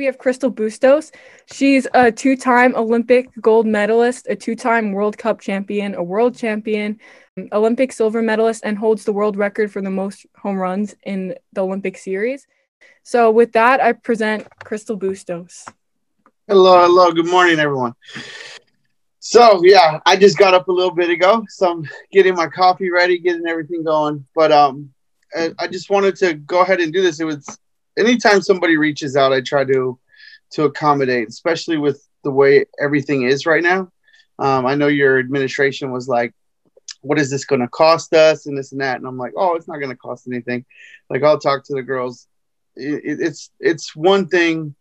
we have Crystl Bustos. She's a two time Olympic gold medalist, a two time World Cup champion, a world champion, Olympic silver medalist, and holds the world record for the most home runs in the Olympic series. So, with that, I present Crystl Bustos. Hello, hello. Good morning, everyone. So, yeah, I just got up a little bit ago. So, I'm getting my coffee ready, getting everything going. But um, I just wanted to go ahead and do this. It was anytime somebody reaches out, I try to to accommodate, especially with the way everything is right now. Um, I know your administration was like, "What is this going to cost us?" and this and that, and I'm like, "Oh, it's not going to cost anything." Like I'll talk to the girls. It, it's it's one thing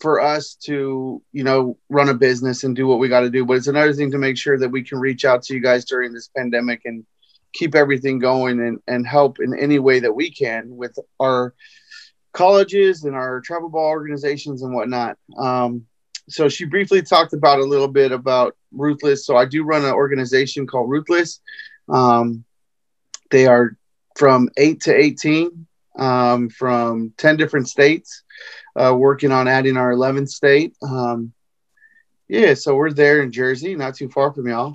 for us to you know run a business and do what we got to do, but it's another thing to make sure that we can reach out to you guys during this pandemic and keep everything going and, and help in any way that we can with our colleges and our travel ball organizations and whatnot. Um, so she briefly talked about a little bit about Ruthless. So I do run an organization called Ruthless. Um, they are from 8 to 18 um, from 10 different states, uh, working on adding our 11th state. Um, yeah, so we're there in Jersey, not too far from y'all.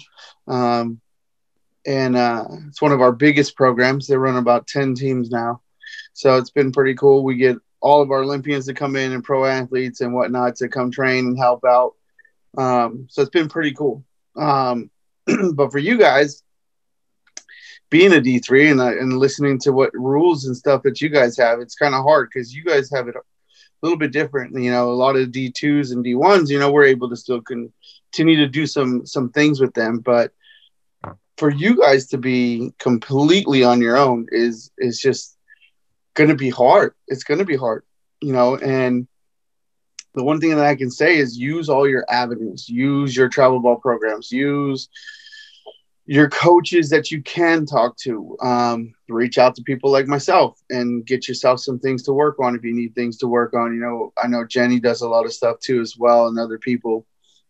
Um, and uh, it's one of our biggest programs. They run about 10 teams now. So it's been pretty cool. We get all of our Olympians to come in and pro athletes and whatnot to come train and help out. Um, so it's been pretty cool. Um, but for you guys, being a D3 and, uh, and listening to what rules and stuff that you guys have, it's kind of hard because you guys have it a little bit different. You know, a lot of D2s and D1s, you know, we're able to still continue to do some some things with them, but for you guys to be completely on your own is is just going to be hard. It's going to be hard, you know. And the one thing that I can say is use all your avenues, use your travel ball programs, use your coaches that you can talk to. Um, reach out to people like myself and get yourself some things to work on if you need things to work on. You know, I know Jenny does a lot of stuff too as well, and other people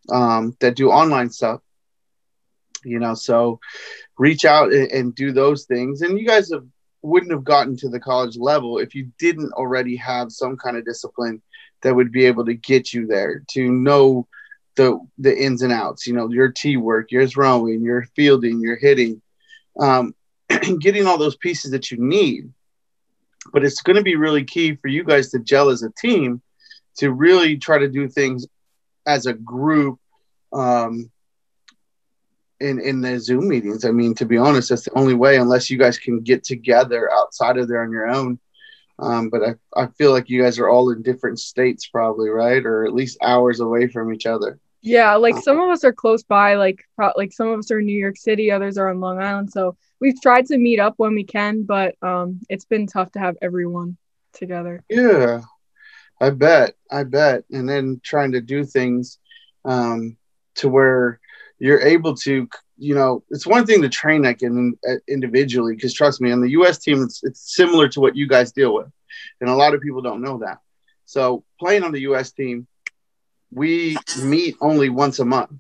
um, that do online stuff. You know, so reach out and, and do those things. And you guys have wouldn't have gotten to the college level if you didn't already have some kind of discipline that would be able to get you there to know the the ins and outs you know your t work your throwing your fielding your hitting um, getting all those pieces that you need. But it's going to be really key for you guys to gel as a team to really try to do things as a group um, in in the Zoom meetings. I mean, to be honest, that's the only way unless you guys can get together outside of there on your own. Um, but I, I feel like you guys are all in different states, probably, right? Or at least hours away from each other. Yeah, like some of us are close by, like pro- like some of us are in New York City, others are on Long Island. So we've tried to meet up when we can, but um, it's been tough to have everyone together. Yeah, I bet, I bet, and then trying to do things um, to where you're able to you know it's one thing to train like in, uh, individually because trust me on the us team it's, it's similar to what you guys deal with and a lot of people don't know that. So playing on the us team we meet only once a month.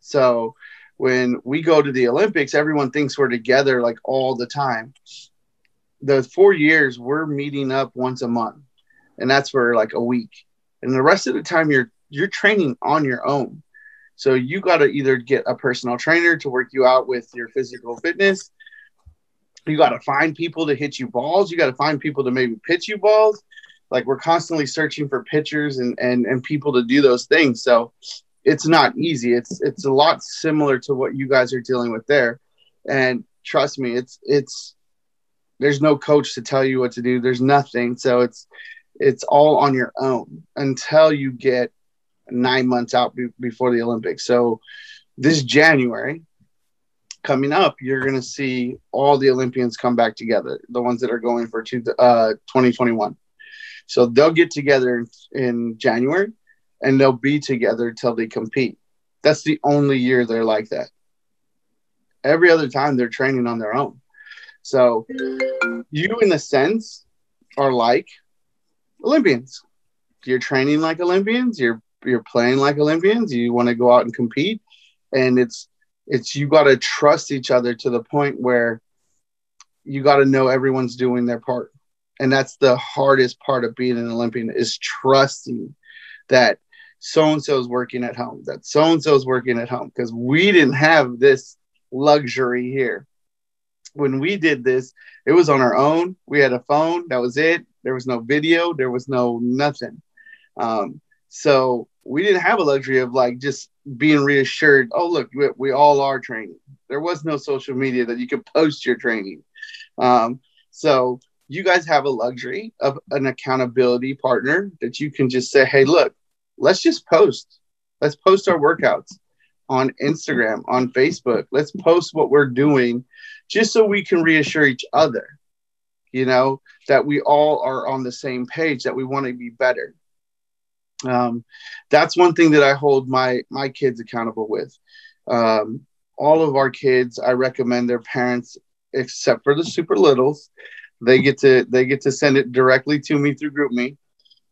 So when we go to the olympics everyone thinks we're together like all the time. The four years we're meeting up once a month and that's for like a week. And the rest of the time you're you're training on your own so you got to either get a personal trainer to work you out with your physical fitness. You got to find people to hit you balls. You got to find people to maybe pitch you balls. Like we're constantly searching for pitchers and, and, and people to do those things. So it's not easy. It's, it's a lot similar to what you guys are dealing with there. And trust me, it's, it's, there's no coach to tell you what to do. There's nothing. So it's, it's all on your own until you get nine months out be- before the Olympics. So this January coming up, you're going to see all the Olympians come back together, the ones that are going for two, uh, 2021. So they'll get together in, January and they'll be together till they compete. That's the only year they're like that. Every other time they're training on their own. So you, in a sense, are like Olympians. You're training like Olympians. You're you're playing like Olympians, you want to go out and compete, and it's it's you got to trust each other to the point where you got to know everyone's doing their part, and that's the hardest part of being an Olympian is trusting that so and so is working at home, that so and so is working at home, because we didn't have this luxury here. When we did this, it was on our own. We had a phone, that was it. There was no video, there was no nothing. Um, so we didn't have a luxury of like just being reassured. Oh, look, we, we all are training. There was no social media that you could post your training. Um, so you guys have a luxury of an accountability partner that you can just say, hey, look, let's just post. Let's post our workouts on Instagram, on Facebook. Let's post what we're doing just so we can reassure each other, you know, that we all are on the same page, that we want to be better. Um, that's one thing that I hold my my kids accountable with. Um, all of our kids, I recommend their parents, except for the super littles, they get to they get to send it directly to me through GroupMe.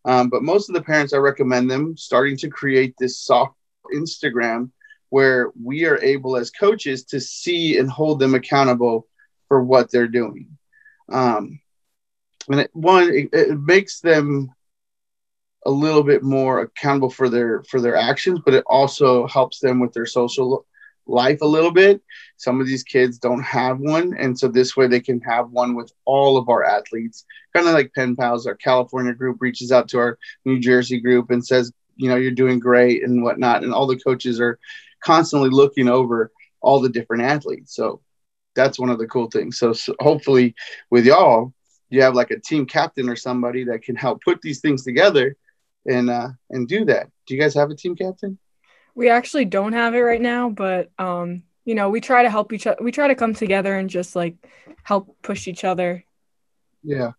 Um, but most of the parents, I recommend them starting to create this soft Instagram where we are able as coaches to see and hold them accountable for what they're doing. Um, and it, one, it, it makes them a little bit more accountable for their for their actions, but it also helps them with their social life a little bit. Some of these kids don't have one, and so this way they can have one with all of our athletes. Kind of like Pen Pals, our California group reaches out to our New Jersey group and says, you know, you're doing great and whatnot, and all the coaches are constantly looking over all the different athletes. So that's one of the cool things. So, so hopefully with y'all, you have like a team captain or somebody that can help put these things together and uh, and do that. Do you guys have a team captain? We actually don't have it right now, but um, you know, we try to help each other. We try to come together and just like help push each other. Yeah.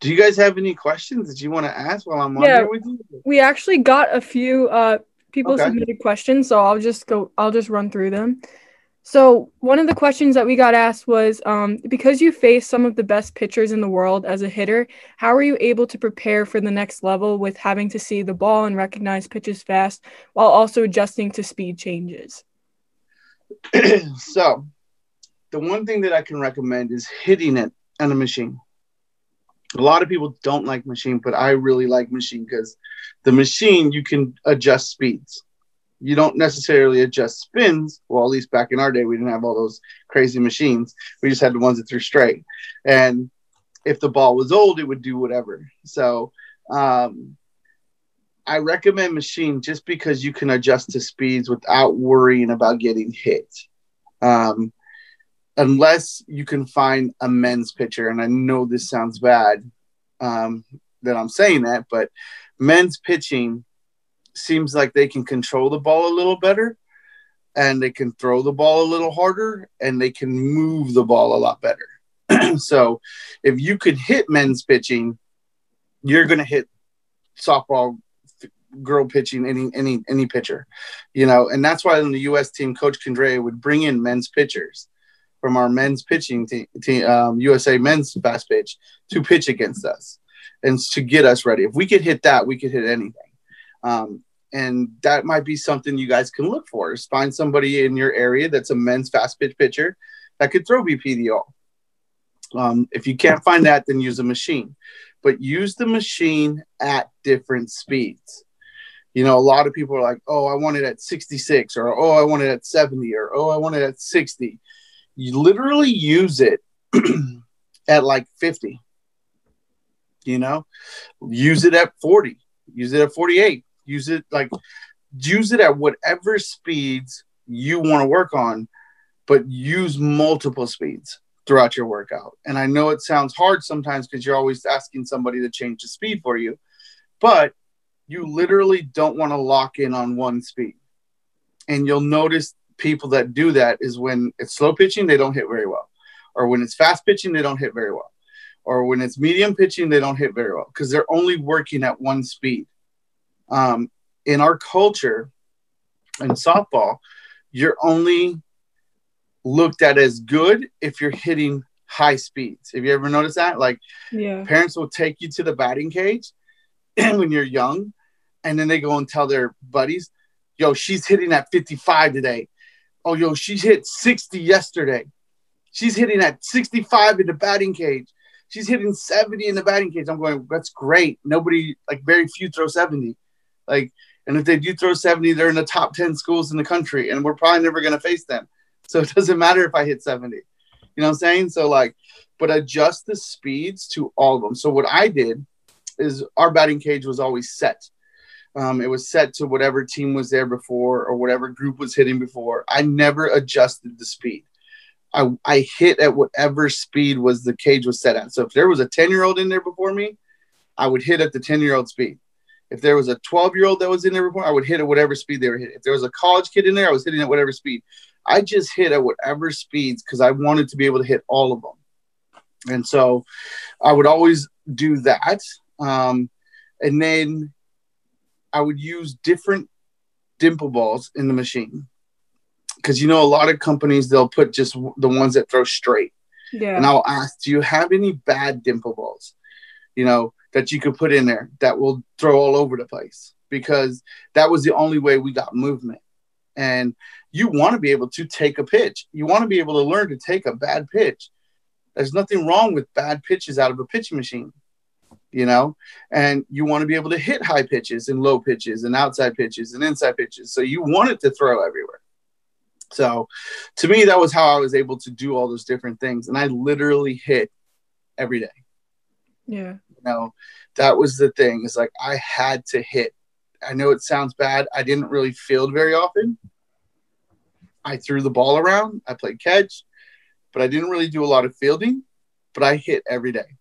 Do you guys have any questions that you want to ask while I'm on yeah, here with you? We actually got a few uh people okay. submitted questions, so I'll just go I'll just run through them. So one of the questions that we got asked was, um, because you face some of the best pitchers in the world as a hitter, how are you able to prepare for the next level with having to see the ball and recognize pitches fast while also adjusting to speed changes? so, the one thing that I can recommend is hitting it on a machine. A lot of people don't like machine, but I really like machine because the machine you can adjust speeds you don't necessarily adjust spins. Well, at least back in our day, we didn't have all those crazy machines. We just had the ones that threw straight. And if the ball was old, it would do whatever. So um, I recommend machine just because you can adjust to speeds without worrying about getting hit. Um, unless you can find a men's pitcher, and I know this sounds bad um, that I'm saying that, but men's pitching seems like they can control the ball a little better and they can throw the ball a little harder and they can move the ball a lot better. so if you could hit men's pitching, you're going to hit softball girl pitching any any any pitcher, you know, and that's why in the U.S. team, Coach Candrea would bring in men's pitchers from our men's pitching team, um, USA men's fast pitch to pitch against us and to get us ready. If we could hit that, we could hit anything. Um, and that might be something you guys can look for is find somebody in your area that's a men's fast pitch pitcher that could throw BPDO. Um, if you can't find that, then use a machine, but use the machine at different speeds. You know, a lot of people are like, oh, I want it at 66, or oh, I want it at 70, or oh, I want it at 60. You literally use it at like 50. You know, use it at 40, use it at 48, use it like use it at whatever speeds you want to work on, but use multiple speeds throughout your workout. And I know it sounds hard sometimes because you're always asking somebody to change the speed for you, but you literally don't want to lock in on one speed. And you'll notice people that do that is when it's slow pitching, they don't hit very well. Or when it's fast pitching, they don't hit very well. Or when it's medium pitching, they don't hit very well because they're only working at one speed um, in our culture in softball, you're only looked at as good if you're hitting high speeds. Have you ever noticed that? Like, yeah. parents will take you to the batting cage when you're young, and then they go and tell their buddies, "Yo, she's hitting at 55 today. Oh, yo, she hit 60 yesterday. She's hitting at 65 in the batting cage. She's hitting 70 in the batting cage." I'm going, "That's great. Nobody, like, very few throw 70." Like, and if they do throw 70, they're in the top 10 schools in the country, and we're probably never going to face them. So it doesn't matter if I hit 70. You know what I'm saying? So, like, but adjust the speeds to all of them. So, what I did is our batting cage was always set. Um, it was set to whatever team was there before or whatever group was hitting before. I never adjusted the speed. I, I hit at whatever speed was the cage was set at. So if there was a 10 year old in there before me, I would hit at the 10 year old speed. If there was a 12 year old that was in there before, I would hit at whatever speed they were hitting. If there was a college kid in there, I was hitting at whatever speed. I just hit at whatever speeds because I wanted to be able to hit all of them. And so I would always do that. Um, and then I would use different dimple balls in the machine because you know a lot of companies they'll put just the ones that throw straight. Yeah. And I'll ask, do you have any bad dimple balls? You know that you could put in there that will throw all over the place because that was the only way we got movement. And you want to be able to take a pitch. You want to be able to learn to take a bad pitch. There's nothing wrong with bad pitches out of a pitching machine you know, and you want to be able to hit high pitches and low pitches and outside pitches and inside pitches. So you want it to throw everywhere. So to me, that was how I was able to do all those different things. And I literally hit every day. Yeah. Know, that was the thing. Is like I had to hit. I know it sounds bad. I didn't really field very often. I threw the ball around. I played catch, but I didn't really do a lot of fielding. But I hit every day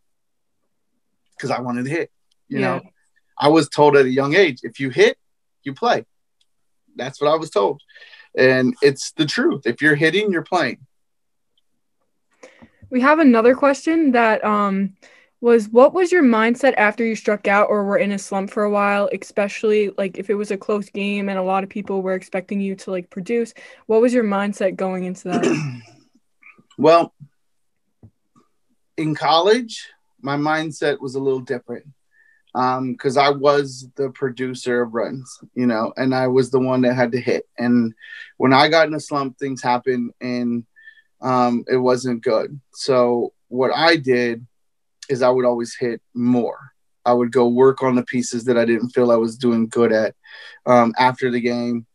because I wanted to hit. You yeah. know, I was told at a young age, if you hit, you play. That's what I was told. And it's the truth. If you're hitting, you're playing. We have another question that um, was what was your mindset after you struck out or were in a slump for a while, especially like if it was a close game and a lot of people were expecting you to like produce? What was your mindset going into that? well, in college, my mindset was a little different because um, I was the producer of runs, you know, and I was the one that had to hit. And when I got in a slump, things happened and um, it wasn't good. So what I did is I would always hit more. I would go work on the pieces that I didn't feel I was doing good at um, after the game.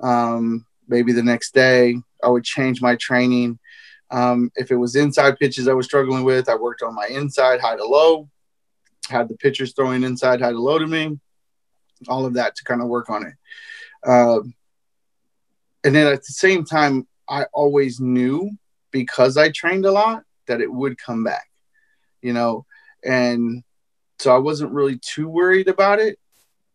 Um, maybe the next day, I would change my training um, if it was inside pitches I was struggling with, I worked on my inside high to low, had the pitchers throwing inside high to low to me, all of that to kind of work on it. Uh, and then at the same time, I always knew because I trained a lot that it would come back, you know, and so I wasn't really too worried about it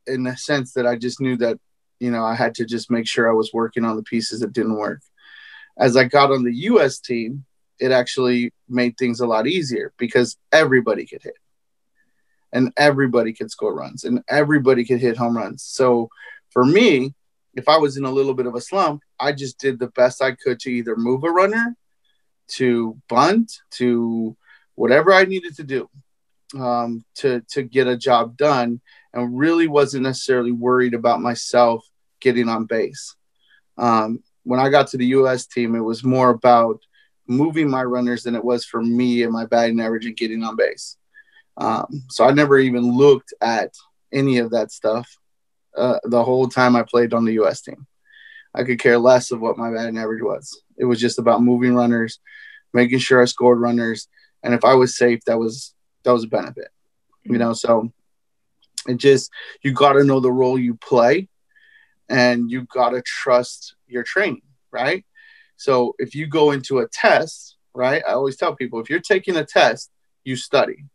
in the sense that I just knew that, you know, I had to just make sure I was working on the pieces that didn't work as I got on the US team, it actually made things a lot easier because everybody could hit and everybody could score runs and everybody could hit home runs. So for me, if I was in a little bit of a slump, I just did the best I could to either move a runner, to bunt, to whatever I needed to do um, to to get a job done, and really wasn't necessarily worried about myself getting on base. Um, when I got to the U.S. team, it was more about moving my runners than it was for me and my batting average and getting on base. Um, so I never even looked at any of that stuff uh, the whole time I played on the U.S. team. I could care less of what my batting average was. It was just about moving runners, making sure I scored runners, and if I was safe, that was that was a benefit. You mm-hmm. know, so it just you got to know the role you play and you got to trust your training, right? So if you go into a test, right? I always tell people if you're taking a test, you study.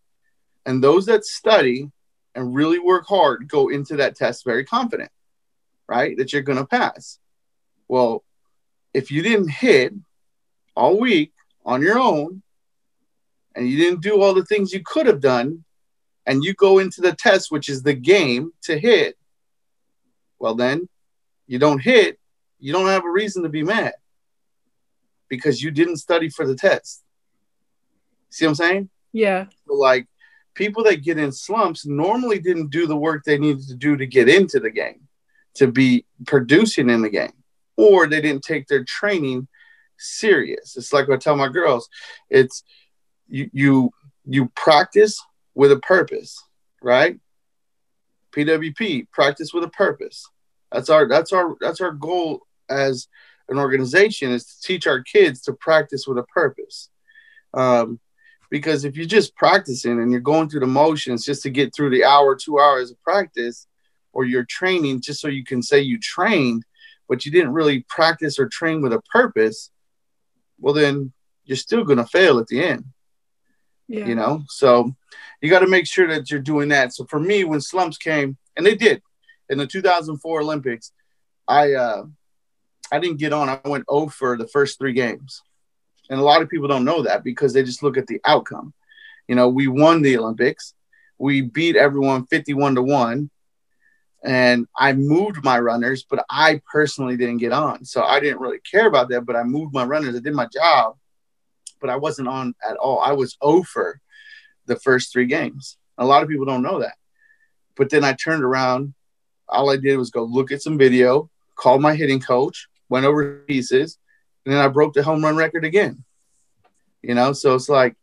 And those that study and really work hard go into that test very confident, right? That you're going to pass. Well, if you didn't hit all week on your own and you didn't do all the things you could have done, and you go into the test, which is the game to hit, well, then you don't hit, you don't have a reason to be mad because you didn't study for the test. See what I'm saying? Yeah. like people that get in slumps normally didn't do the work they needed to do to get into the game, to be producing in the game, or they didn't take their training serious. It's like I tell my girls, it's you you you practice with a purpose, right? PWP, practice with a purpose. That's our that's our that's our goal as an organization is to teach our kids to practice with a purpose. Um, because if you're just practicing and you're going through the motions just to get through the hour, two hours of practice, or you're training just so you can say you trained, but you didn't really practice or train with a purpose, well, then you're still going to fail at the end. Yeah. You know, so you got to make sure that you're doing that. So for me, when slumps came, and they did in the 2004 Olympics, I uh, I didn't get on. I went 0 for the first three games, and a lot of people don't know that because they just look at the outcome. You know, we won the Olympics, we beat everyone 51 to one, and I moved my runners, but I personally didn't get on. So I didn't really care about that, but I moved my runners. I did my job, but I wasn't on at all. I was over the first three games. A lot of people don't know that. But then I turned around. All I did was go look at some video, called my hitting coach, went over pieces, and then I broke the home run record again. You know, so it's like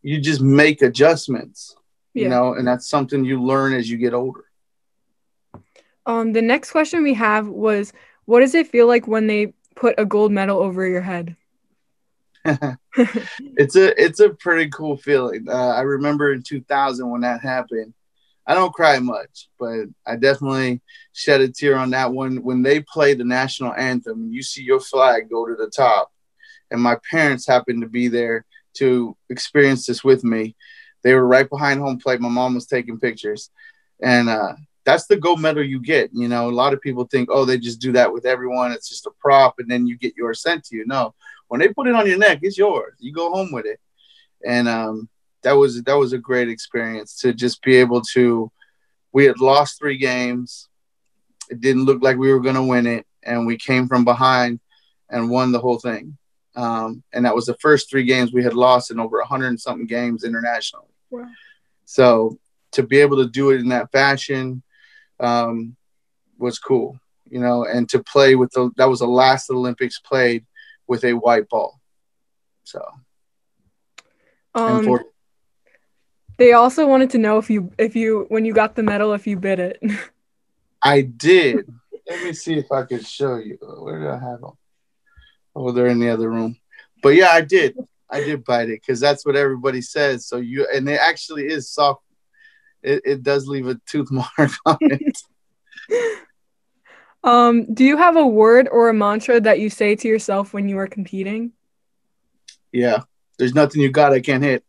you just make adjustments, yeah. you know, and that's something you learn as you get older. Um, the next question we have was, what does it feel like when they put a gold medal over your head? it's a it's a pretty cool feeling. Uh, I remember in 2000 when that happened. I don't cry much, but I definitely shed a tear on that one when they play the national anthem. You see your flag go to the top, and my parents happened to be there to experience this with me. They were right behind home plate. My mom was taking pictures, and uh, that's the gold medal you get. You know, a lot of people think, oh, they just do that with everyone. It's just a prop, and then you get yours sent to you. No, when they put it on your neck, it's yours. You go home with it, and um, that was that was a great experience to just be able to. We had lost three games. It didn't look like we were going to win it, and we came from behind and won the whole thing. Um, and that was the first three games we had lost in over 100 and something games internationally. Wow. So to be able to do it in that fashion, um, was cool, you know, and to play with the that was the last Olympics played with a white ball. So, um, they also wanted to know if you if you when you got the medal if you bit it. I did. Let me see if I could show you. Where did I have them? Oh, they're in the other room. But yeah, I did. I did bite it because that's what everybody says. So you and it actually is soft it, it does leave a tooth mark on it. um, do you have a word or a mantra that you say to yourself when you are competing? Yeah, there's nothing you got I can't hit.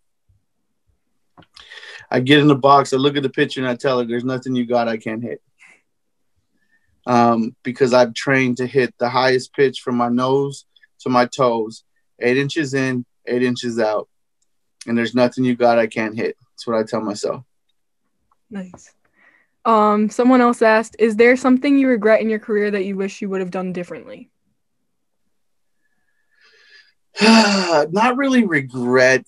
I get in the box, I look at the picture, and I tell her, "There's nothing you got I can't hit." Um, because I've trained to hit the highest pitch from my nose to my toes, eight inches in, eight inches out, and there's nothing you got I can't hit. That's what I tell myself. Nice. Um, someone else asked, is there something you regret in your career that you wish you would have done differently? Not really regret.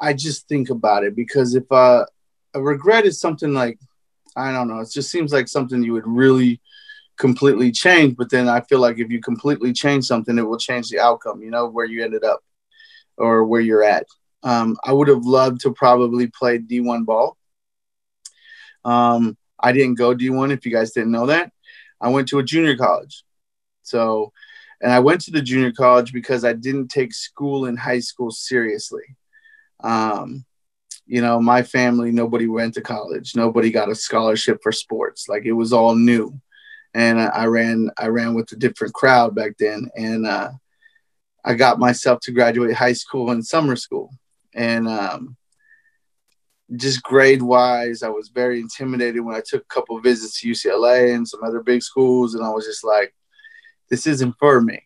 I just think about it because if uh, a regret is something like, I don't know, it just seems like something you would really completely change. But then I feel like if you completely change something, it will change the outcome, you know, where you ended up or where you're at. Um, I would have loved to probably play D1 ball. Um, I didn't go D1 if you guys didn't know that. I went to a junior college. So, and I went to the junior college because I didn't take school in high school seriously. Um, you know, my family, nobody went to college. Nobody got a scholarship for sports. Like it was all new. And I ran, I ran with a different crowd back then. And uh, I got myself to graduate high school and summer school. And um, just grade wise, I was very intimidated when I took a couple visits to UCLA and some other big schools, and I was just like, "This isn't for me."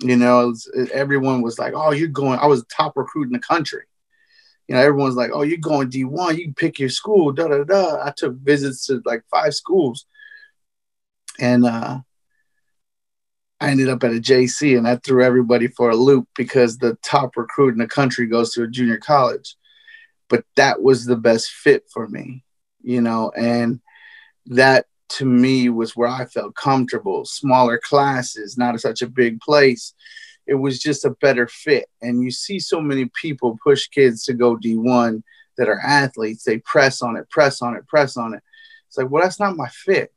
You know, was, everyone was like, "Oh, you're going." I was top recruit in the country. You know, everyone's like, "Oh, you're going D one. You can pick your school." Da da da. I took visits to like five schools, and uh, I ended up at a JC, and I threw everybody for a loop because the top recruit in the country goes to a junior college but that was the best fit for me, you know, and that to me was where I felt comfortable. Smaller classes, not such a big place. It was just a better fit. And you see so many people push kids to go D1 that are athletes. They press on it, press on it, press on it. It's like, well, that's not my fit.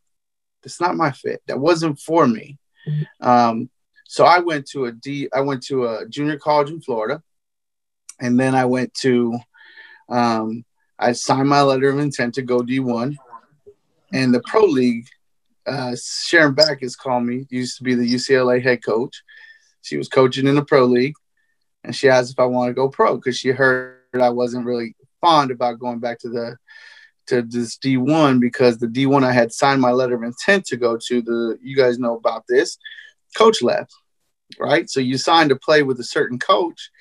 That's not my fit. That wasn't for me. Um, so I went to a D. I went to a junior college in Florida, and then I went to. Um, I signed my letter of intent to go D1, and the pro league. Uh, Sharon has called me. Used to be the UCLA head coach. She was coaching in the pro league, and she asked if I want to go pro because she heard I wasn't really fond about going back to the to this D1 because the D1 I had signed my letter of intent to go to the you guys know about this coach left right so you signed to play with a certain coach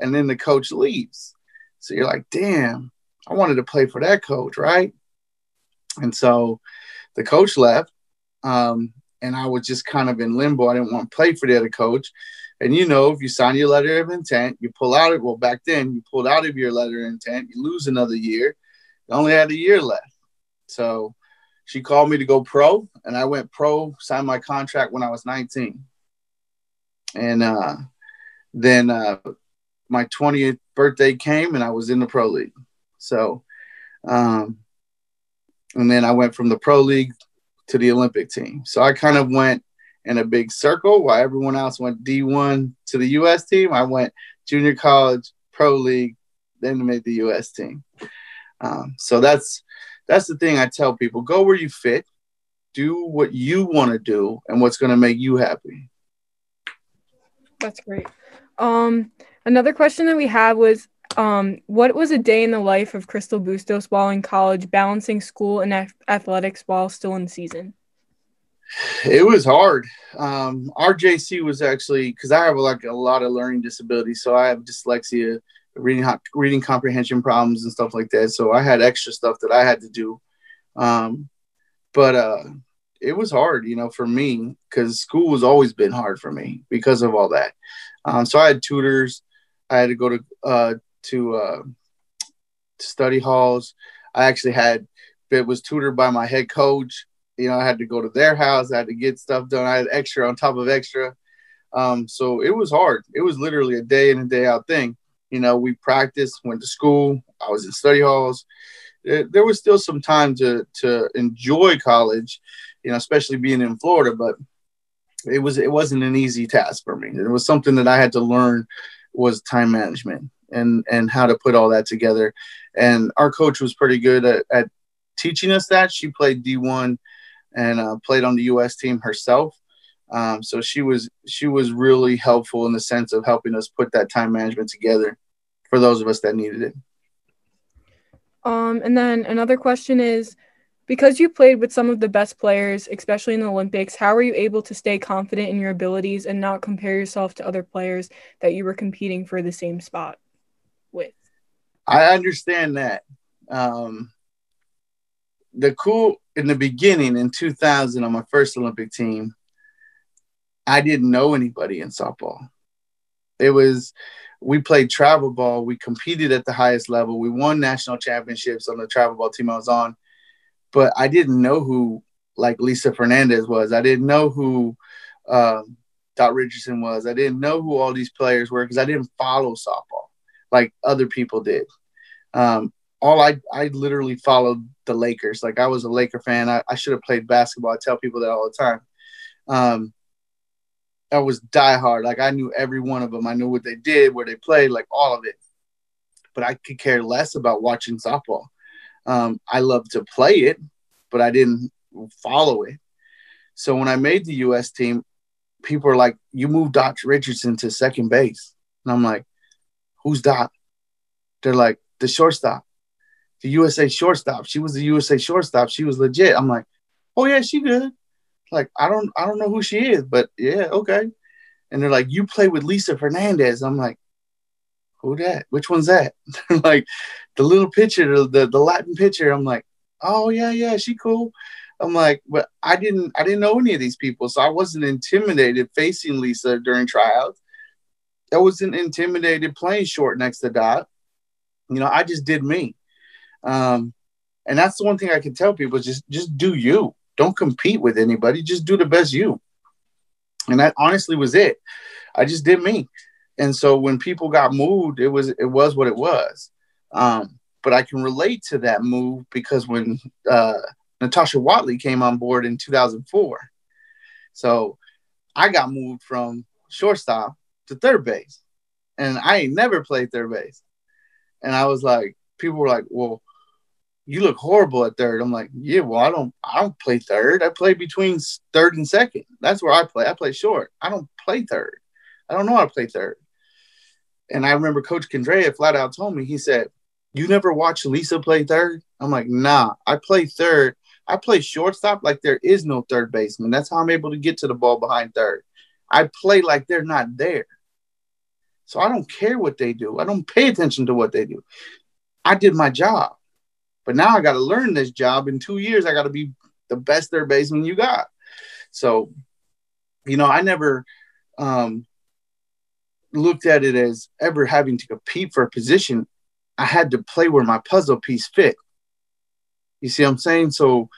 and then the coach leaves so you're like damn I wanted to play for that coach right and so the coach left um, and I was just kind of in limbo I didn't want to play for the other coach and you know, if you sign your letter of intent, you pull out of well back then you pulled out of your letter of intent, you lose another year. You only had a year left. So she called me to go pro, and I went pro, signed my contract when I was 19. And uh, then uh, my 20th birthday came, and I was in the pro league. So, um, and then I went from the pro league to the Olympic team. So I kind of went in a big circle while everyone else went D1 to the US team. I went junior college, pro league, then made the US team. Um, so that's that's the thing I tell people: go where you fit, do what you want to do, and what's going to make you happy. That's great. Um, another question that we had was, um, what was a day in the life of Crystl Bustos while in college, balancing school and athletics while still in season? It was hard. Um, our JC was actually because I have like a lot of learning disabilities, so I have dyslexia, reading reading comprehension problems and stuff like that. So I had extra stuff that I had to do. Um, but uh, it was hard, you know, for me because school has always been hard for me because of all that. Um, so I had tutors. I had to go to uh, to uh, study halls. I actually had it was tutored by my head coach you know, I had to go to their house. I had to get stuff done. I had extra on top of extra. Um, so it was hard. It was literally a day in and day out thing. You know, we practiced, went to school. I was in study halls. There was still some time to to enjoy college, you know, especially being in Florida. But it was it wasn't an easy task for me. It was something that I had to learn was time management and and how to put all that together. And our coach was pretty good at, at teaching us that. She played D one and uh, played on the U.S. team herself. Um, so she was she was really helpful in the sense of helping us put that time management together for those of us that needed it. Um, and then another question is, because you played with some of the best players, especially in the Olympics, how were you able to stay confident in your abilities and not compare yourself to other players that you were competing for the same spot with? I understand that. Um, the cool in the beginning in 2000 on my first Olympic team, I didn't know anybody in softball. It was we played travel ball. We competed at the highest level. We won national championships on the travel ball team I was on, but I didn't know who like Lisa Fernandez was. I didn't know who um, Dot Richardson was. I didn't know who all these players were because I didn't follow softball like other people did. Um, all I I literally followed the Lakers. Like I was a Laker fan. I, I should have played basketball. I tell people that all the time. Um, I was diehard. Like I knew every one of them. I knew what they did, where they played, like all of it. But I could care less about watching softball. Um, I love to play it, but I didn't follow it. So when I made the U.S. team, people are like, "You moved Dot Richardson to second base," and I'm like, "Who's Dot?" They're like, "The shortstop." the USA shortstop. She was the USA shortstop. She was legit. I'm like, oh yeah, she good. Like I don't I don't know who she is, but yeah, okay. And they're like, you play with Lisa Fernandez. I'm like, who that? Which one's that? like the little pitcher, the, the Latin pitcher. I'm like, oh yeah, yeah, she cool. I'm like, but I didn't I didn't know any of these people, so I wasn't intimidated facing Lisa during tryouts. I wasn't intimidated playing short next to Dot. You know, I just did me. Um, and that's the one thing I can tell people: just just do you. Don't compete with anybody. Just do the best you. And that honestly was it. I just did me. And so when people got moved, it was it was what it was. Um, but I can relate to that move because when uh, Natasha Watley came on board in 2004. So I got moved from shortstop to third base. And I ain't never played third base. And I was like, people were like, well, you look horrible at third. I'm like, yeah, well, I don't I don't play third. I play between third and second. That's where I play. I play short. I don't play third. I don't know how to play third. And I remember Coach Candrea flat out told me, he said, You never watched Lisa play third? I'm like, nah, I play third. I play shortstop like there is no third baseman. That's how I'm able to get to the ball behind third. I play like they're not there. So I don't care what they do. I don't pay attention to what they do. I did my job. But now I got to learn this job. In two years, I got to be the best third baseman you got. So, you know, I never um, looked at it as ever having to compete for a position. I had to play where my puzzle piece fit. You see what I'm saying? So,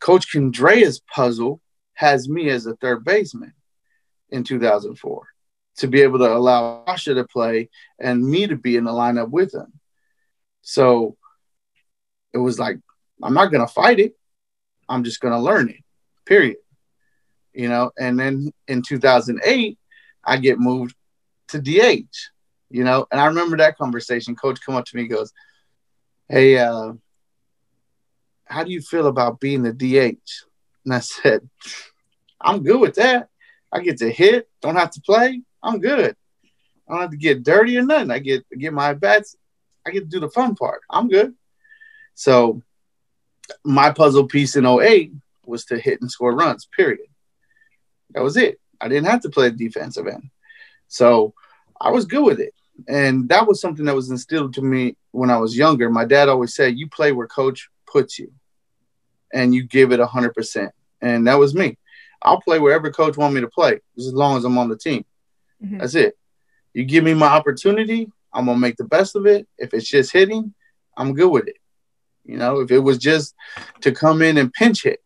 Coach Candrea's puzzle has me as a third baseman in 2004 to be able to allow Asha to play and me to be in the lineup with him. So it was like, I'm not going to fight it. I'm just going to learn it, period. You know, and then in 2008, I get moved to DH, you know, and I remember that conversation. Coach come up to me goes, Hey, uh, how do you feel about being the DH? And I said, I'm good with that. I get to hit, don't have to play. I'm good. I don't have to get dirty or nothing. I get get my bats. I get to do the fun part. I'm good. So my puzzle piece in 08 was to hit and score runs, period. That was it. I didn't have to play defensive end. So I was good with it. And that was something that was instilled to me when I was younger. My dad always said, You play where coach puts you and you give it 100%. And that was me. I'll play wherever coach want me to play as long as I'm on the team. Mm-hmm. That's it. You give me my opportunity, I'm going to make the best of it. If it's just hitting, I'm good with it. You know, if it was just to come in and pinch hit,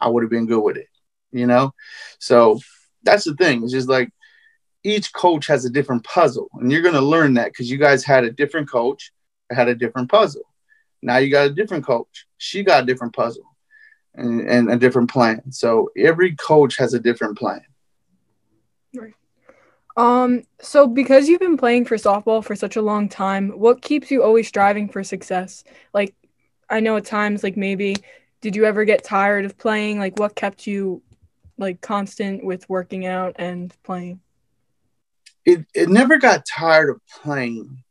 I would have been good with it. You know, so that's the thing. It's just like each coach has a different puzzle, and you're going to learn that because you guys had a different coach, had a different puzzle. Now you got a different coach. She got a different puzzle and, and a different plan. So every coach has a different plan. Right. Um, so because you've been playing for softball for such a long time, what keeps you always striving for success? Like I know at times like maybe did you ever get tired of playing? Like what kept you like constant with working out and playing? It it never got tired of playing.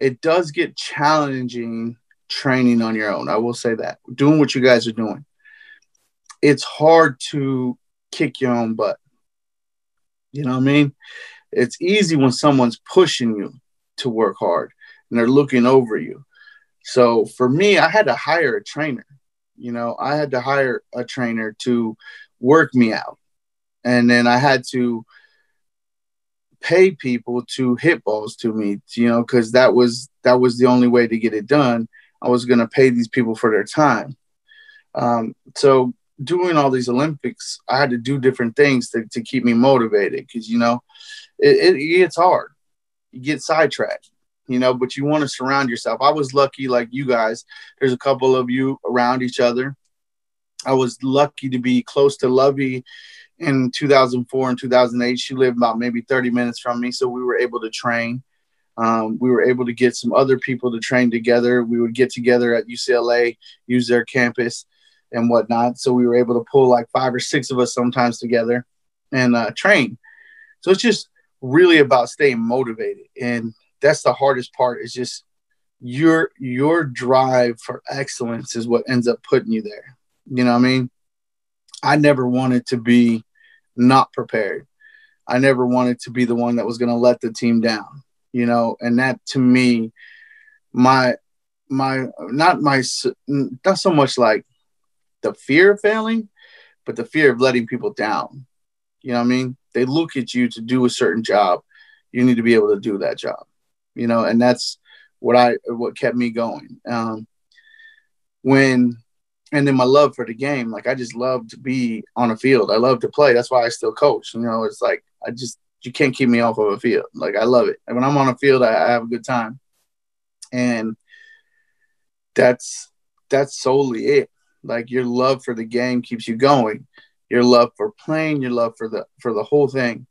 It does get challenging training on your own. I will say that. Doing what you guys are doing. It's hard to kick your own butt. You know what I mean? It's easy when someone's pushing you to work hard and they're looking over you. So for me, I had to hire a trainer. You know, I had to hire a trainer to work me out. And then I had to pay people to hit balls to me, you know, because that was that was the only way to get it done. I was going to pay these people for their time. Um, so doing all these Olympics, I had to do different things to, to keep me motivated because you know it, it, gets hard. You get sidetracked you know, but you want to surround yourself. I was lucky, like you guys, there's a couple of you around each other. I was lucky to be close to Lovie in 2004 and 2008. She lived about maybe 30 minutes from me, so we were able to train. Um, we were able to get some other people to train together. We would get together at UCLA, use their campus and whatnot. So we were able to pull like five or six of us sometimes together and uh, train. So it's just really about staying motivated. And that's the hardest part is just your your drive for excellence is what ends up putting you there. You know what I mean? I never wanted to be not prepared. I never wanted to be the one that was going to let the team down, you know, and that to me my my not my not so much like the fear of failing, but the fear of letting people down. You know what I mean? They look at you to do a certain job. You need to be able to do that job you know, and that's what I what kept me going. Um, when and then my love for the game, like I just love to be on a field. I love to play. That's why I still coach. You know, it's like I just you can't keep me off of a field. Like I love it. And when I'm on a field, I, I have a good time. And that's that's solely it. Like your love for the game keeps you going. Your love for playing, your love for the for the whole thing.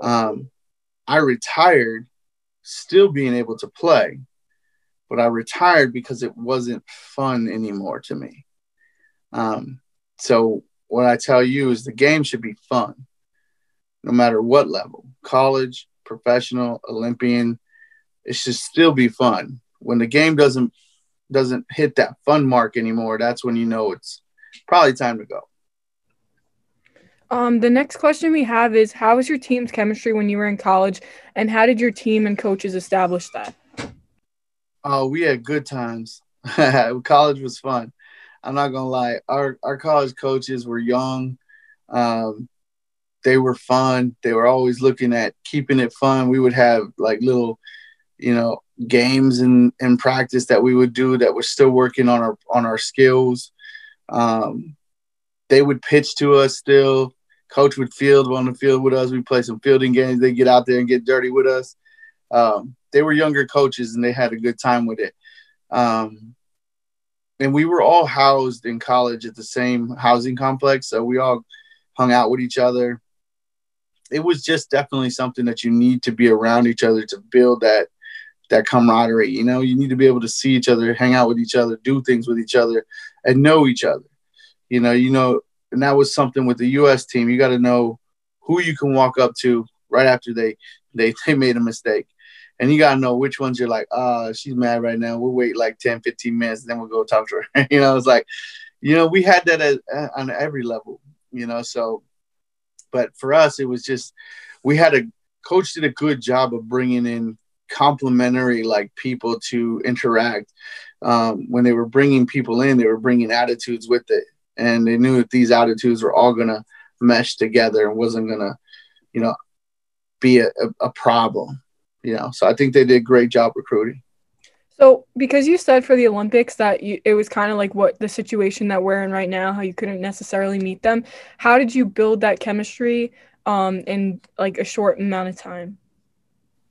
Um, I retired still being able to play, but I retired because it wasn't fun anymore to me. Um, so what I tell you is the game should be fun, no matter what level, college, professional, Olympian. It should still be fun. When the game doesn't doesn't hit that fun mark anymore, that's when you know it's probably time to go. Um, the next question we have is How was your team's chemistry when you were in college, and how did your team and coaches establish that? Oh, we had good times. college was fun. I'm not gonna lie. Our our college coaches were young. Um, they were fun. They were always looking at keeping it fun. We would have like little, you know, games in, in practice that we would do that were still working on our on our skills. Um, they would pitch to us still. Coach would field on the field with us. We play some fielding games. They get out there and get dirty with us. Um, they were younger coaches and they had a good time with it. Um, and we were all housed in college at the same housing complex, so we all hung out with each other. It was just definitely something that you need to be around each other to build that that camaraderie. You know, you need to be able to see each other, hang out with each other, do things with each other, and know each other. You know, you know, and that was something with the U.S. team. You got to know who you can walk up to right after they they they made a mistake, and you got to know which ones you're like, ah, oh, she's mad right now. We'll wait like 10, 15 minutes, then we'll go talk to her. you know, it's like, you know, we had that at, on every level. You know, so, but for us, it was just we had a coach did a good job of bringing in complementary like people to interact. Um, when they were bringing people in, they were bringing attitudes with it, and they knew that these attitudes were all gonna mesh together and wasn't gonna, you know, be a, a, a problem. You know, so I think they did a great job recruiting. So, because you said for the Olympics that you, it was kind of like what the situation that we're in right now, how you couldn't necessarily meet them, how did you build that chemistry um, in like a short amount of time?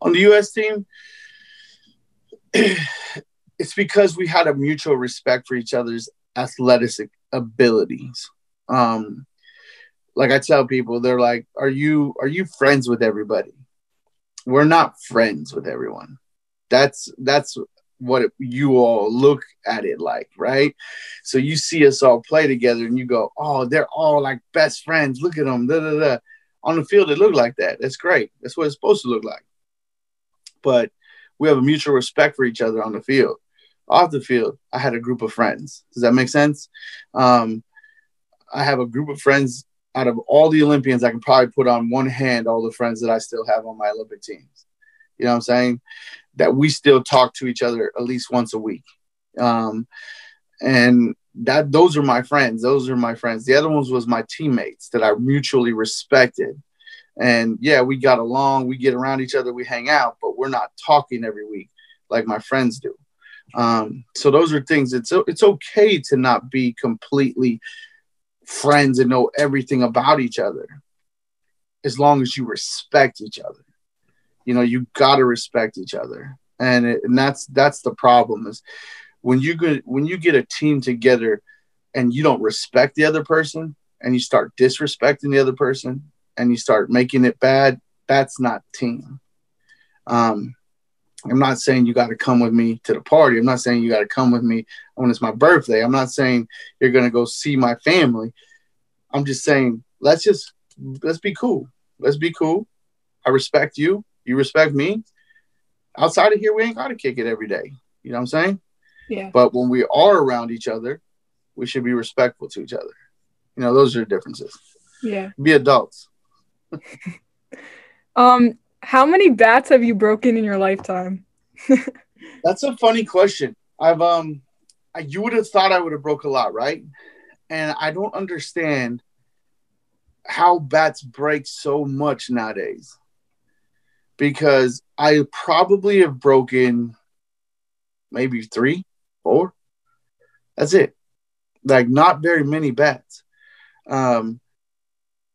on the U.S. team, it's because we had a mutual respect for each other's athletic abilities. Um, like I tell people, they're like, "Are you are you friends with everybody?" We're not friends with everyone. That's that's what it, you all look at it like, right? So you see us all play together, and you go, "Oh, they're all like best friends. Look at them." Da, da, da. On the field, it looked like that. That's great. That's what it's supposed to look like but we have a mutual respect for each other on the field. Off the field, I had a group of friends. Does that make sense? Um, I have a group of friends out of all the Olympians. I can probably put on one hand all the friends that I still have on my Olympic teams. You know what I'm saying? That we still talk to each other at least once a week. Um, and that those are my friends. Those are my friends. The other ones was my teammates that I mutually respected and yeah, we got along, we get around each other, we hang out, but we're not talking every week like my friends do. Um, so those are things. It's it's okay to not be completely friends and know everything about each other, as long as you respect each other. You know, you gotta respect each other, and it, and that's that's the problem is when you get when you get a team together and you don't respect the other person and you start disrespecting the other person and you start making it bad, that's not team. Um, I'm not saying you got to come with me to the party. I'm not saying you got to come with me when it's my birthday. I'm not saying you're going to go see my family. I'm just saying let's just let's be cool. Let's be cool. I respect you. You respect me. Outside of here, we ain't got to kick it every day. You know what I'm saying? Yeah. But when we are around each other, we should be respectful to each other. You know, those are the differences. Yeah. Be adults. um, how many bats have you broken in your lifetime? That's a funny question. I've um, you would have thought I would have broke a lot, right? And I don't understand how bats break so much nowadays. Because I probably have broken maybe three, four. That's it. Like not very many bats. Um,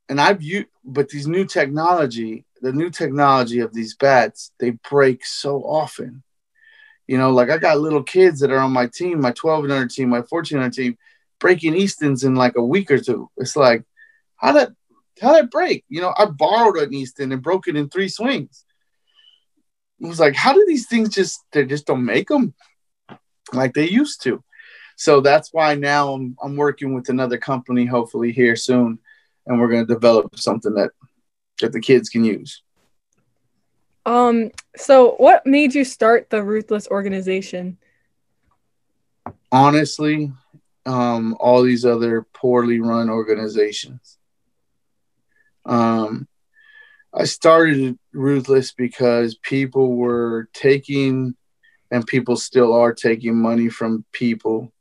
and I've used, but these new technology, the new technology of these bats, they break so often. You know, like I got little kids that are on my team, my 12 and under team, my 14 under team. breaking Easton's in like a week or two. It's like, how did how did it break? You know, I borrowed an Easton and broke it in three swings. It was like, how do these things just they just don't make them like they used to? So that's why now I'm I'm working with another company, hopefully here soon, and we're going to develop something that that the kids can use. Um. So, what made you start the Ruthless organization? Honestly, um, all these other poorly run organizations. Um, I started Ruthless because people were taking, and people still are taking money from people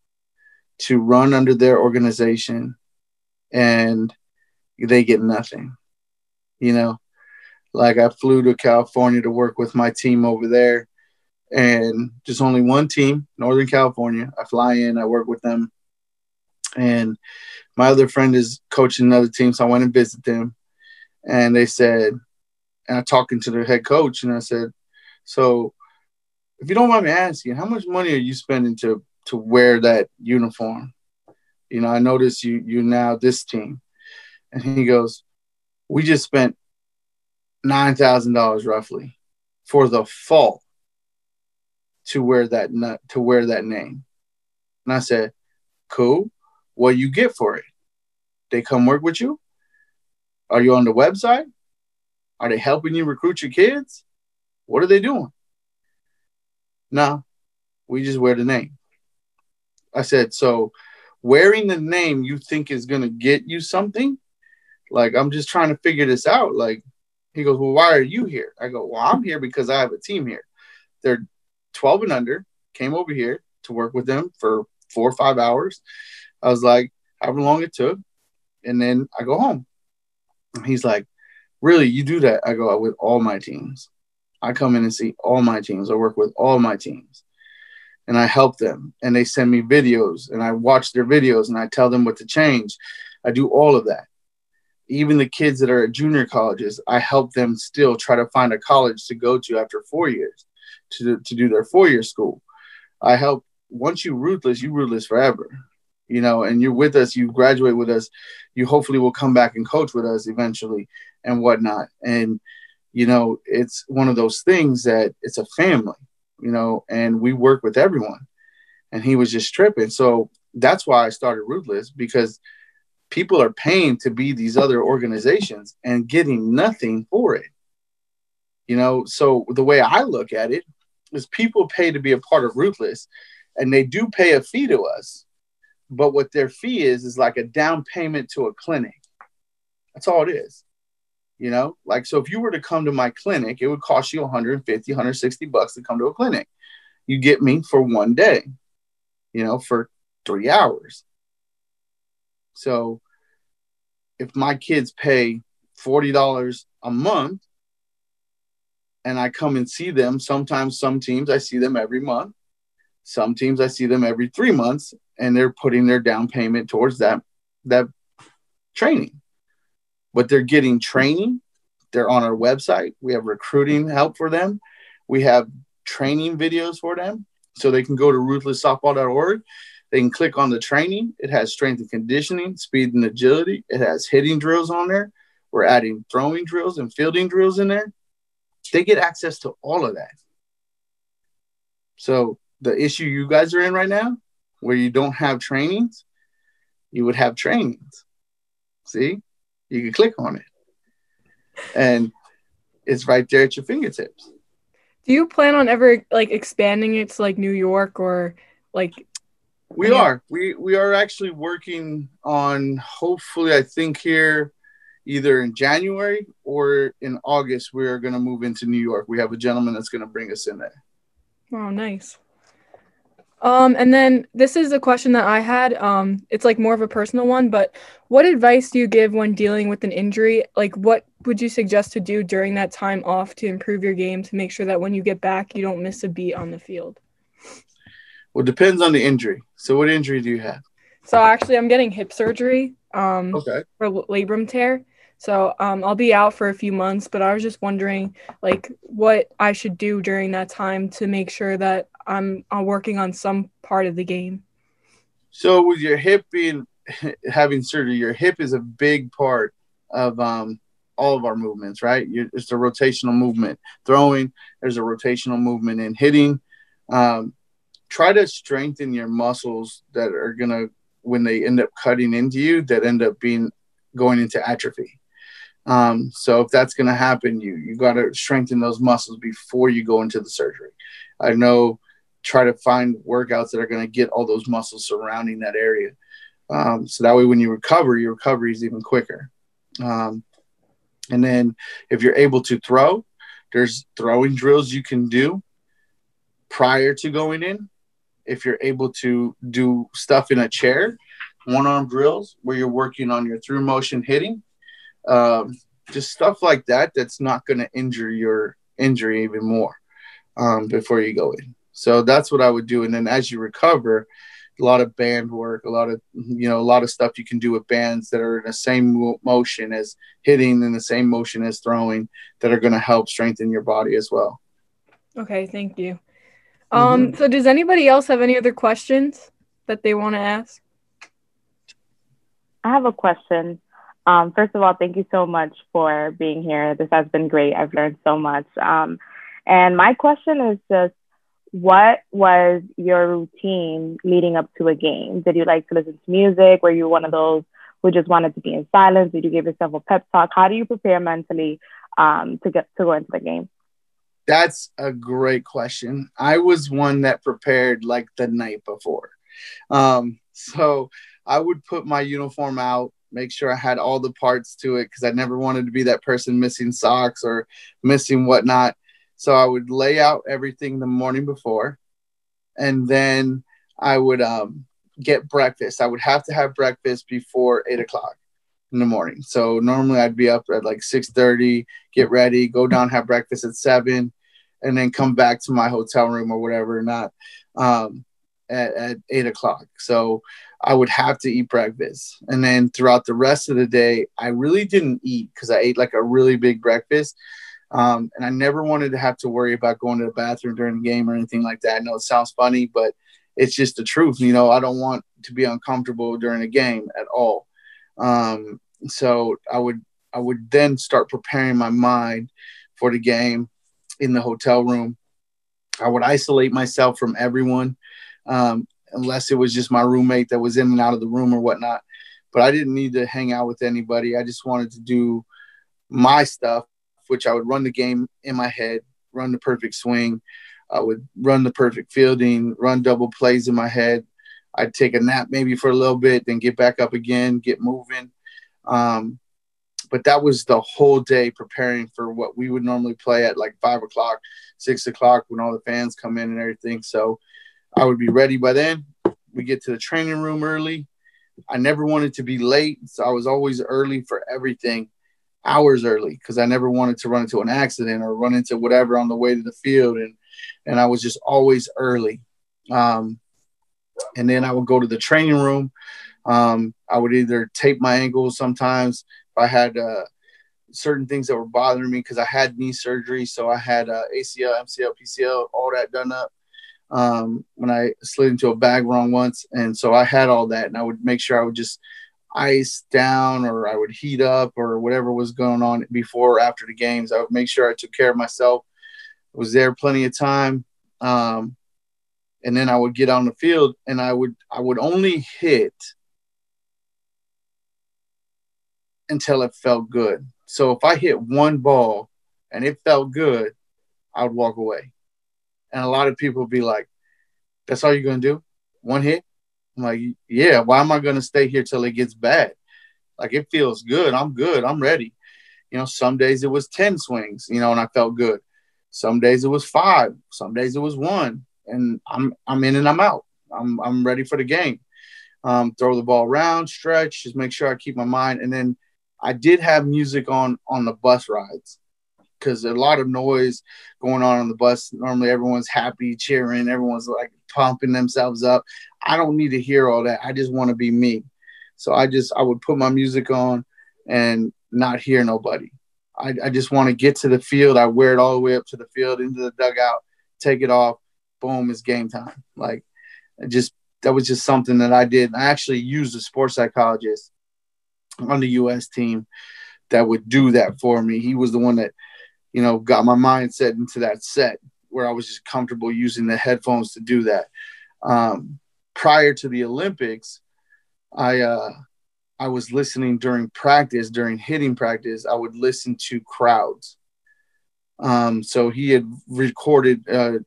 to run under their organization, and they get nothing. You know, like I flew to California to work with my team over there, and just only one team, Northern California. I fly in, I work with them, and my other friend is coaching another team, so I went and visit them, and they said, and I'm talking to the head coach, and I said, so if you don't mind me asking, how much money are you spending to to wear that uniform? You know, I noticed you you now this team, and he goes, we just spent nine thousand dollars roughly for the fall to wear that to wear that name. And I said, Cool. What you get for it? They come work with you? Are you on the website? Are they helping you recruit your kids? What are they doing? No, we just wear the name. I said, so wearing the name you think is going to get you something? Like, I'm just trying to figure this out. Like, he goes, Well, why are you here? I go, Well, I'm here because I have a team here. They're 12 and under, came over here to work with them for four or five hours. I was like, however long it took. And then I go home. And he's like, Really, you do that? I go, With all my teams. I come in and see all my teams. I work with all my teams and I help them. And they send me videos and I watch their videos and I tell them what to change. I do all of that even the kids that are at junior colleges, I help them still try to find a college to go to after four years to, to do their four year school. I help once you ruthless, you ruthless forever, you know, and you're with us, you graduate with us, you hopefully will come back and coach with us eventually and whatnot. And, you know, it's one of those things that it's a family, you know, and we work with everyone. And he was just tripping. So that's why I started Ruthless because people are paying to be these other organizations and getting nothing for it. You know, so the way I look at it is people pay to be a part of Ruthless and they do pay a fee to us. But what their fee is is like a down payment to a clinic. That's all it is. You know, like so if you were to come to my clinic, it would cost you 150, 160 bucks to come to a clinic. You get me for one day, you know, for three hours. So if my kids pay $40 a month and I come and see them, sometimes some teams I see them every month. Some teams I see them every three months and they're putting their down payment towards that that training. But they're getting training. They're on our website. We have recruiting help for them. We have training videos for them. So they can go to ruthlesssoftball.org they can click on the training. It has strength and conditioning, speed and agility. It has hitting drills on there. We're adding throwing drills and fielding drills in there. They get access to all of that. So the issue you guys are in right now, where you don't have trainings, you would have trainings. See, you can click on it, and it's right there at your fingertips. Do you plan on ever like expanding it to like New York or like we yeah. are. We we are actually working on hopefully I think here either in January or in August we are going to move into New York. We have a gentleman that's going to bring us in there. Oh, nice. Um, and then this is a question that I had. Um, it's like more of a personal one, but what advice do you give when dealing with an injury? Like, what would you suggest to do during that time off to improve your game to make sure that when you get back, you don't miss a beat on the field? Well, depends on the injury. So, what injury do you have? So, actually, I'm getting hip surgery. Um, okay. For labrum tear. So, um, I'll be out for a few months, but I was just wondering, like, what I should do during that time to make sure that I'm, I'm working on some part of the game. So with your hip being having surgery, your hip is a big part of um, all of our movements, right? It's a rotational movement. Throwing, there's a rotational movement in hitting. Um, try to strengthen your muscles that are gonna when they end up cutting into you that end up being going into atrophy. Um, so if that's going to happen, you you got to strengthen those muscles before you go into the surgery. I know try to find workouts that are going to get all those muscles surrounding that area. Um, so that way, when you recover, your recovery is even quicker. Um, and then if you're able to throw, there's throwing drills you can do prior to going in. If you're able to do stuff in a chair, one arm drills where you're working on your through motion hitting, um, just stuff like that that's not going to injure your injury even more um, before you go in. So that's what I would do. And then as you recover, a lot of band work, a lot of you know, a lot of stuff you can do with bands that are in the same motion as hitting and the same motion as throwing that are going to help strengthen your body as well. Okay, thank you. Um, mm-hmm. so does anybody else have any other questions that they want to ask? I have a question. Um, first of all, thank you so much for being here. This has been great. I've learned so much. Um, and my question is just what was your routine leading up to a game? Did you like to listen to music? Were you one of those who just wanted to be in silence? Did you give yourself a pep talk? How do you prepare mentally um, to get to go into the game? That's a great question. I was one that prepared like the night before. Um, so I would put my uniform out, make sure I had all the parts to it because I never wanted to be that person missing socks or missing whatnot. So I would lay out everything the morning before, and then I would um, get breakfast. I would have to have breakfast before eight o'clock in the morning. So normally I'd be up at like six thirty, get ready, go down, have breakfast at seven, and then come back to my hotel room or whatever. Not um, at, at eight o'clock. So I would have to eat breakfast. And then throughout the rest of the day, I really didn't eat because I ate like a really big breakfast. Um, and I never wanted to have to worry about going to the bathroom during the game or anything like that. I know it sounds funny, but it's just the truth. You know, I don't want to be uncomfortable during a game at all. Um, so I would I would then start preparing my mind for the game in the hotel room. I would isolate myself from everyone, um, unless it was just my roommate that was in and out of the room or whatnot. But I didn't need to hang out with anybody. I just wanted to do my stuff which I would run the game in my head, run the perfect swing. I would run the perfect fielding, run double plays in my head. I'd take a nap maybe for a little bit, then get back up again, get moving. Um, but that was the whole day preparing for what we would normally play at like five o'clock, six o'clock when all the fans come in and everything. So I would be ready by then. We get to the training room early. I never wanted to be late, so I was always early for everything hours early because I never wanted to run into an accident or run into whatever on the way to the field, and and I was just always early. Um, and then I would go to the training room. Um, I would either tape my ankles sometimes I had uh, certain things that were bothering me because I had knee surgery, so I had uh, ACL, MCL, PCL, all that done up. Um, when I slid into a bag wrong once, and so I had all that, and I would make sure I would just ice down or I would heat up or whatever was going on before or after the games. I would make sure I took care of myself. was there plenty of time. Um, and then I would get on the field and I would I would only hit until it felt good. So if I hit one ball and it felt good, I would walk away. And a lot of people would be like, That's all you're gonna do? One hit? I'm like, yeah, why am I going to stay here till it gets bad? Like, it feels good. I'm good. I'm ready. You know, some days it was 10 swings, you know, and I felt good. Some days it was five. Some days it was one. And I'm, I'm in and I'm out. I'm, I'm ready for the game. Um, throw the ball around, stretch, just make sure I keep my mind. And then I did have music on on the bus rides because a lot of noise going on on the bus. Normally, everyone's happy, cheering, everyone's like pumping themselves up. I don't need to hear all that. I just want to be me. So I just I would put my music on and not hear nobody. I, I just want to get to the field. I wear it all the way up to the field into the dugout, take it off. Boom, it's game time. Like just that was just something that I did. I actually used a sports psychologist on the U.S. team that would do that for me. He was the one that, you know, got my mindset into that set where I was just comfortable using the headphones to do that. Um, prior to the Olympics, I uh, I was listening during practice, during hitting practice. I would listen to crowds. Um, so he had recorded. Uh,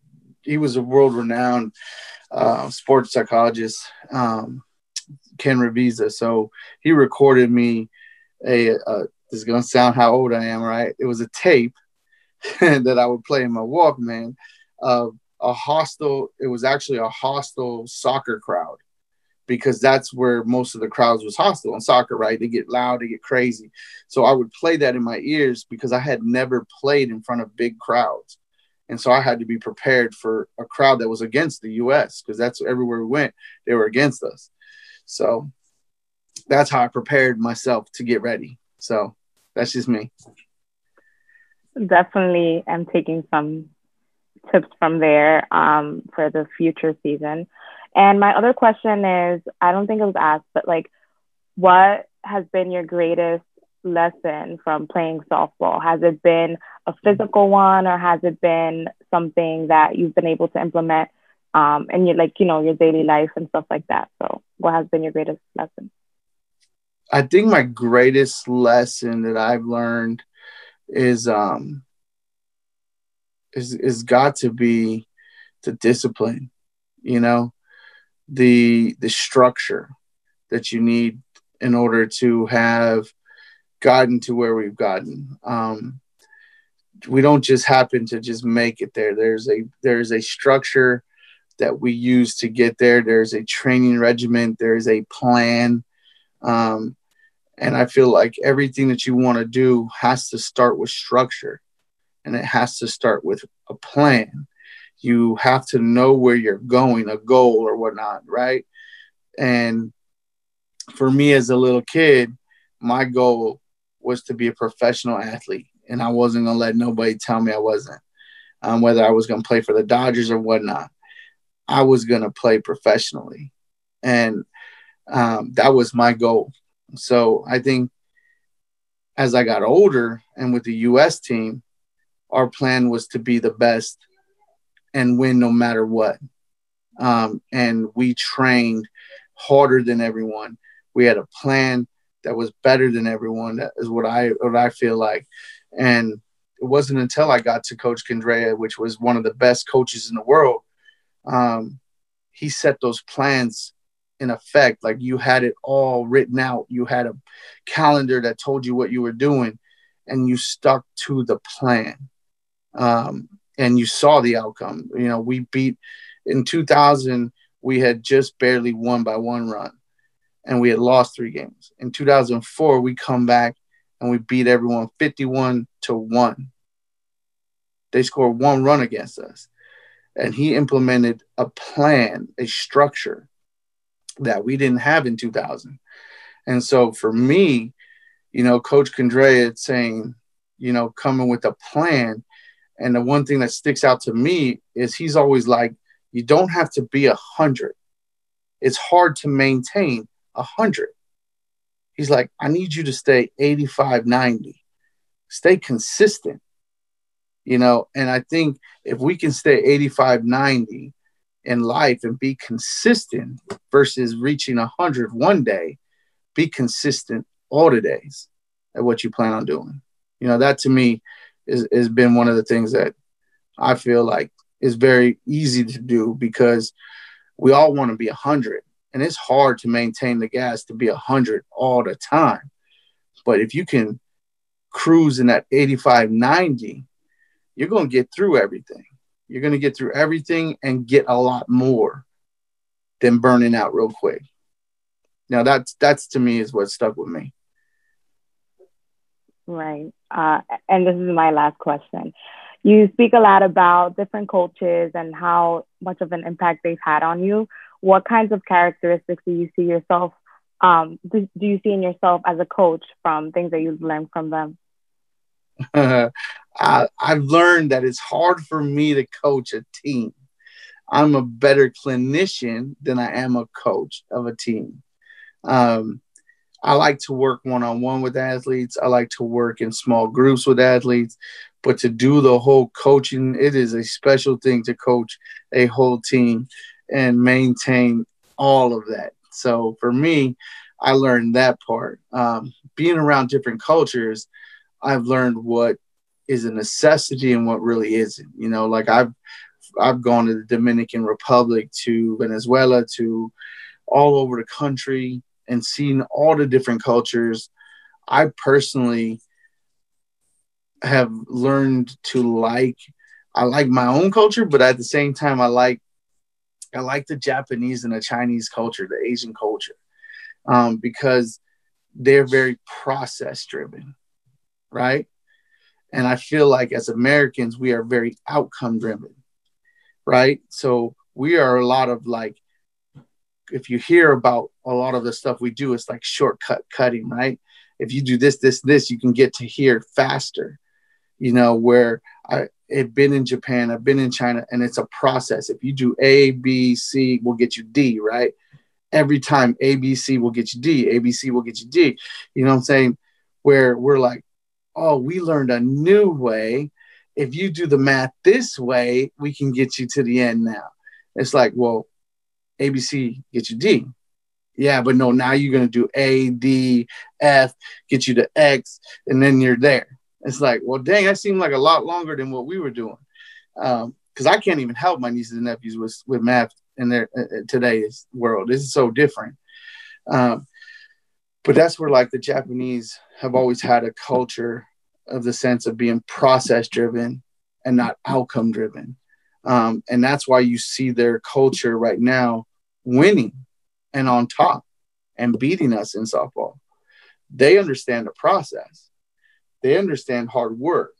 he was a world renowned uh, sports psychologist, um, Ken Ravizza. So he recorded me a, a this is gonna sound how old I am, right? It was a tape that I would play in my Walkman of a hostile. It was actually a hostile soccer crowd because that's where most of the crowds was hostile on soccer, right? They get loud, they get crazy. So I would play that in my ears because I had never played in front of big crowds. And so I had to be prepared for a crowd that was against the US because that's everywhere we went, they were against us. So that's how I prepared myself to get ready. So that's just me. Definitely I'm taking some tips from there um, for the future season. And my other question is I don't think it was asked, but like, what has been your greatest lesson from playing softball? Has it been a physical one or has it been something that you've been able to implement um, in your, like, you know, your daily life and stuff like that? So, what has been your greatest lesson? I think my greatest lesson that I've learned is um is is got to be the discipline, you know, the the structure that you need in order to have gotten to where we've gotten. Um, we don't just happen to just make it there. There's a there's a structure that we use to get there. There's a training regimen. There's a plan. Um, and I feel like everything that you want to do has to start with structure and it has to start with a plan. You have to know where you're going, a goal or whatnot, right? And for me as a little kid, my goal was to be a professional athlete. And I wasn't going to let nobody tell me I wasn't, um, whether I was going to play for the Dodgers or whatnot. I was going to play professionally. And um, that was my goal. So I think as I got older and with the US team, our plan was to be the best and win no matter what. Um, and we trained harder than everyone. We had a plan that was better than everyone. That is what I what I feel like. And it wasn't until I got to Coach Candrea, which was one of the best coaches in the world. Um, he set those plans in effect. Like you had it all written out. You had a calendar that told you what you were doing, and you stuck to the plan. Um, and you saw the outcome. You know, we beat in 2000. We had just barely won by one run, and we had lost three games. In 2004, we come back and we beat everyone 51 to one. They scored one run against us and he implemented a plan, a structure that we didn't have in 2000. And so for me, you know, Coach Candrea saying, you know, coming with a plan. And the one thing that sticks out to me is he's always like, you don't have to be a hundred. It's hard to maintain a hundred. He's like, I need you to stay 85, 90. Stay consistent. You know, and I think if we can stay 85, 90, in life and be consistent versus reaching 100 one day be consistent all the days at what you plan on doing. You know that to me is has been one of the things that i feel like is very easy to do because we all want to be 100 and it's hard to maintain the gas to be 100 all the time. But if you can cruise in that 85 90 you're going to get through everything you're going to get through everything and get a lot more than burning out real quick. Now that's that's to me is what stuck with me. Right. Uh, and this is my last question. You speak a lot about different coaches and how much of an impact they've had on you. What kinds of characteristics do you see yourself? Um, do, do you see in yourself as a coach from things that you've learned from them? I've learned that it's hard for me to coach a team. I'm a better clinician than I am a coach of a team. Um, I like to work one on one with athletes. I like to work in small groups with athletes. But to do the whole coaching, it is a special thing to coach a whole team and maintain all of that. So for me, I learned that part. Um, being around different cultures, I've learned what is a necessity and what really isn't. You know, like I've I've gone to the Dominican Republic, to Venezuela, to all over the country and seen all the different cultures. I personally have learned to like I like my own culture, but at the same time I like I like the Japanese and the Chinese culture, the Asian culture, um, because they're very process driven, right? And I feel like as Americans, we are very outcome driven, right? So we are a lot of like, if you hear about a lot of the stuff we do, it's like shortcut cutting, right? If you do this, this, this, you can get to here faster, you know, where I, have been in Japan, I've been in China, and it's a process. If you do A, B, C, we'll get you D, right? Every time A, B, C will get you D, A, B, C will get you D. You know what I'm saying? Where we're like, oh, we learned a new way. If you do the math this way, we can get you to the end now. It's like, well, ABC get you D. Yeah, but no, now you're going to do A, D, F, get you to X, and then you're there. It's like, well, dang, that seemed like a lot longer than what we were doing. Because um, I can't even help my nieces and nephews with, with math in their uh, uh, today's world. This is so different. Um, but that's where like the Japanese have always had a culture of the sense of being process driven and not outcome driven. Um, and that's why you see their culture right now winning and on top and beating us in softball. They understand the process, they understand hard work.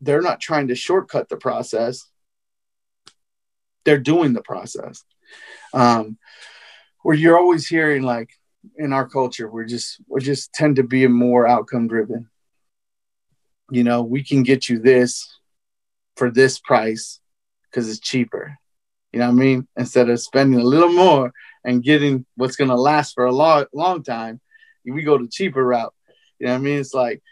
They're not trying to shortcut the process, they're doing the process. Um, where you're always hearing like in our culture, we're just we just tend to be more outcome driven. You know, we can get you this for this price because it's cheaper. You know what I mean? Instead of spending a little more and getting what's going to last for a long, long time, we go the cheaper route. You know what I mean? It's like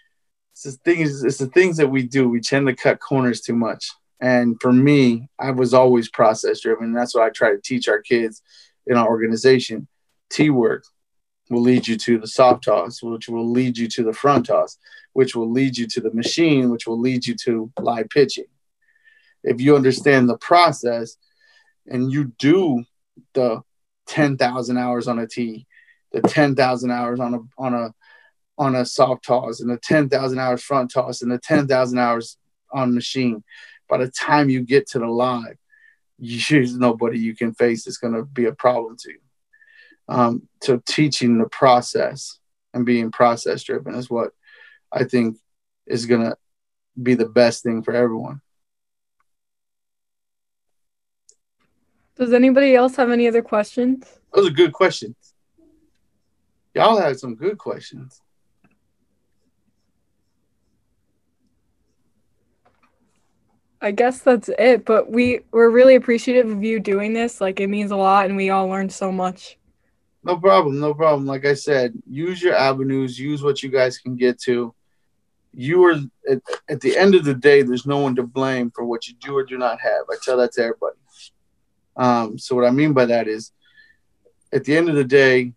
it's the things. It's the things that we do. We tend to cut corners too much. And for me, I was always process driven. That's what I try to teach our kids in our organization. T work will lead you to the soft toss, which will lead you to the front toss, which will lead you to the machine, which will lead you to live pitching. If you understand the process and you do the 10,000 hours on a tee, the 10,000 hours on a, on a, on a soft toss and the 10,000 hours front toss and the 10,000 hours on machine, by the time you get to the live, there's nobody you can face that's going to be a problem to you. Um, so teaching the process and being process driven is what I think is going to be the best thing for everyone. Does anybody else have any other questions? Those are good questions. Y'all had some good questions. I guess that's it, but we we're really appreciative of you doing this. Like it means a lot and we all learned so much. No problem, no problem. Like I said, use your avenues, use what you guys can get to. You are at, at the end of the day, there's no one to blame for what you do or do not have. I tell that to everybody. Um, so what I mean by that is, at the end of the day,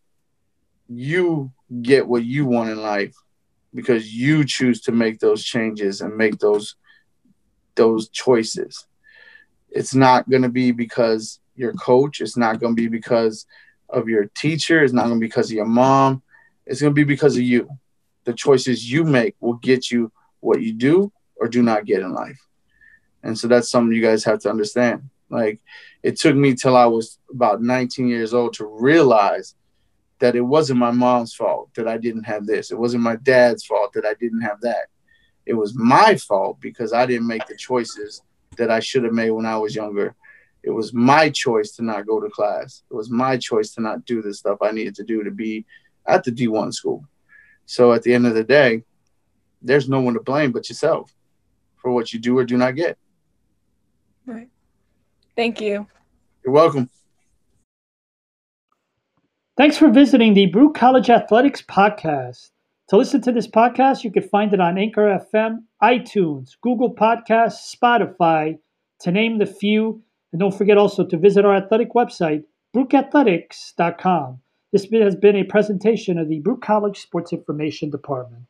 you get what you want in life because you choose to make those changes and make those those choices. It's not going to be because your coach. It's not going to be because of your teacher. It's not going to be because of your mom. It's going to be because of you. The choices you make will get you what you do or do not get in life. And so that's something you guys have to understand. Like it took me till I was about 19 years old to realize that it wasn't my mom's fault that I didn't have this. It wasn't my dad's fault that I didn't have that. It was my fault because I didn't make the choices that I should have made when I was younger. It was my choice to not go to class. It was my choice to not do the stuff I needed to do to be at the D1 school. So at the end of the day, there's no one to blame but yourself for what you do or do not get. Right. Thank you. You're welcome. Thanks for visiting the Brute College Athletics podcast. To listen to this podcast, you can find it on Anchor FM, iTunes, Google Podcasts, Spotify, to name the few. And don't forget also to visit our athletic website, brukeathletics.com. This has been a presentation of the Brook College Sports Information Department.